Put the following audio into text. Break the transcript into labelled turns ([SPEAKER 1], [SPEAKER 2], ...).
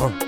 [SPEAKER 1] Oh.